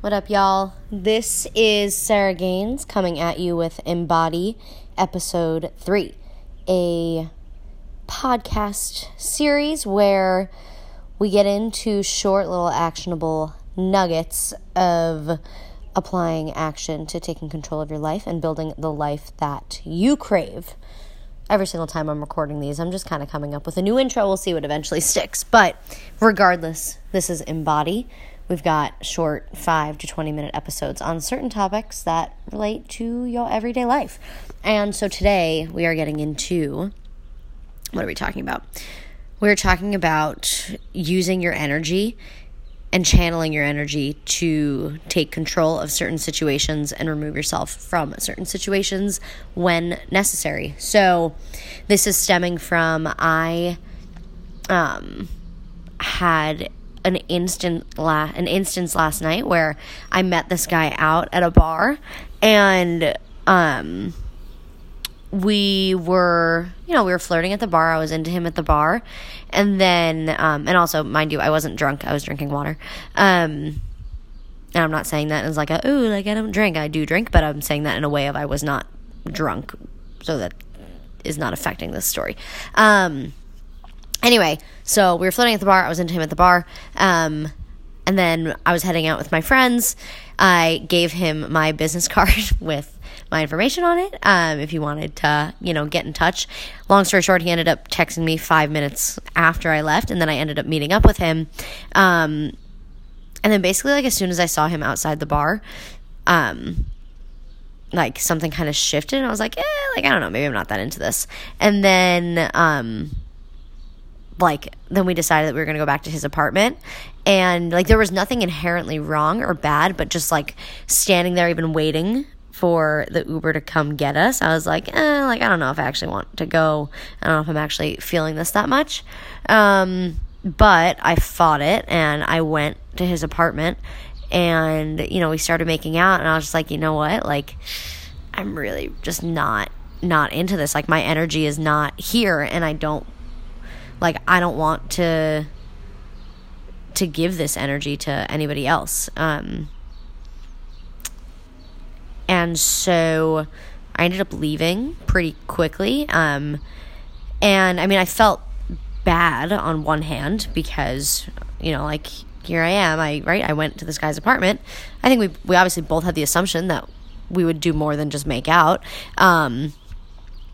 What up, y'all? This is Sarah Gaines coming at you with Embody Episode 3, a podcast series where we get into short, little actionable nuggets of applying action to taking control of your life and building the life that you crave. Every single time I'm recording these, I'm just kind of coming up with a new intro. We'll see what eventually sticks. But regardless, this is Embody. We've got short 5 to 20 minute episodes on certain topics that relate to your everyday life. And so today we are getting into what are we talking about? We're talking about using your energy and channeling your energy to take control of certain situations and remove yourself from certain situations when necessary. So, this is stemming from I um, had an instant la- an instance last night where I met this guy out at a bar and um we were you know we were flirting at the bar. I was into him at the bar. And then um and also mind you i wasn't drunk. I was drinking water. Um and i'm not saying that as like a ooh like i don't drink. I do drink but i'm saying that in a way of i was not drunk. So that is not affecting this story. Um anyway, so we were floating at the bar. I was into him at the bar. Um, and then I was heading out with my friends. I gave him my business card with my information on it um, if he wanted to, you know, get in touch. Long story short, he ended up texting me five minutes after I left, and then I ended up meeting up with him. Um, and then basically, like, as soon as I saw him outside the bar, um, like something kind of shifted, and I was like, eh, like, I don't know, maybe I'm not that into this. And then, um, like then we decided that we were going to go back to his apartment. And like there was nothing inherently wrong or bad but just like standing there even waiting for the uber to come get us i was like eh, like i don't know if i actually want to go. I don't know if i'm actually feeling this that much. Um, but i fought it and i went to his apartment and you know we started making out and i was just like you know what? Like i'm really just not not into this. Like my energy is not here and i don't like I don't want to to give this energy to anybody else. Um, and so I ended up leaving pretty quickly. Um, and I mean, I felt bad on one hand because, you know, like here I am. I right. I went to this guy's apartment. I think we we obviously both had the assumption that we would do more than just make out. Um,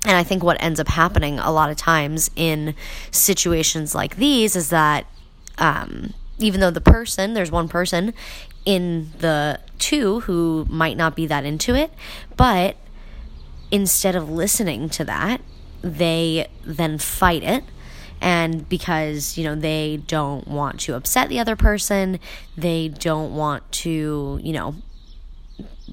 and I think what ends up happening a lot of times in situations like these is that um, even though the person, there's one person in the two who might not be that into it, but instead of listening to that, they then fight it. And because, you know, they don't want to upset the other person, they don't want to, you know,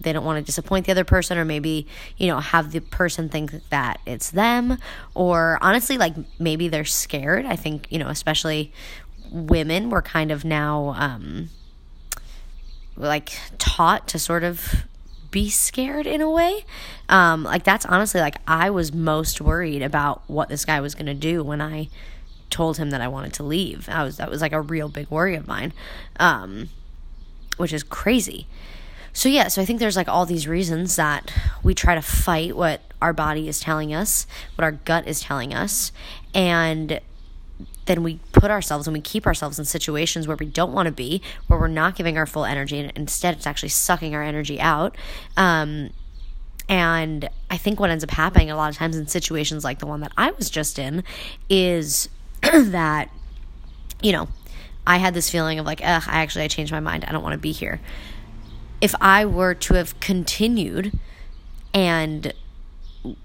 they don't want to disappoint the other person or maybe you know have the person think that it's them or honestly like maybe they're scared. I think you know especially women were kind of now um like taught to sort of be scared in a way. Um like that's honestly like i was most worried about what this guy was going to do when i told him that i wanted to leave. I was that was like a real big worry of mine um which is crazy so yeah, so I think there's like all these reasons that we try to fight what our body is telling us, what our gut is telling us, and then we put ourselves and we keep ourselves in situations where we don't want to be, where we're not giving our full energy, and instead it's actually sucking our energy out. Um, and I think what ends up happening a lot of times in situations like the one that I was just in is that, you know, I had this feeling of like, ugh, I actually I changed my mind. I don't want to be here if I were to have continued and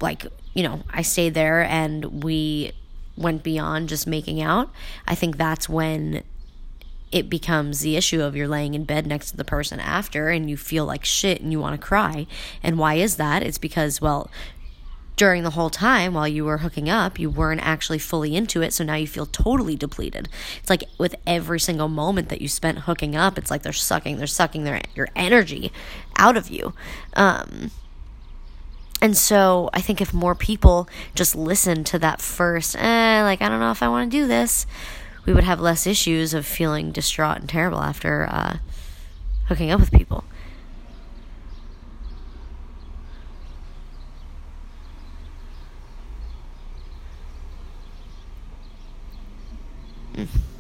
like, you know, I stayed there and we went beyond just making out, I think that's when it becomes the issue of you're laying in bed next to the person after and you feel like shit and you want to cry. And why is that? It's because, well, during the whole time while you were hooking up, you weren't actually fully into it. So now you feel totally depleted. It's like with every single moment that you spent hooking up, it's like they're sucking, they're sucking their your energy out of you. Um, and so I think if more people just listen to that first, eh, like I don't know if I want to do this, we would have less issues of feeling distraught and terrible after uh, hooking up with people. Mm.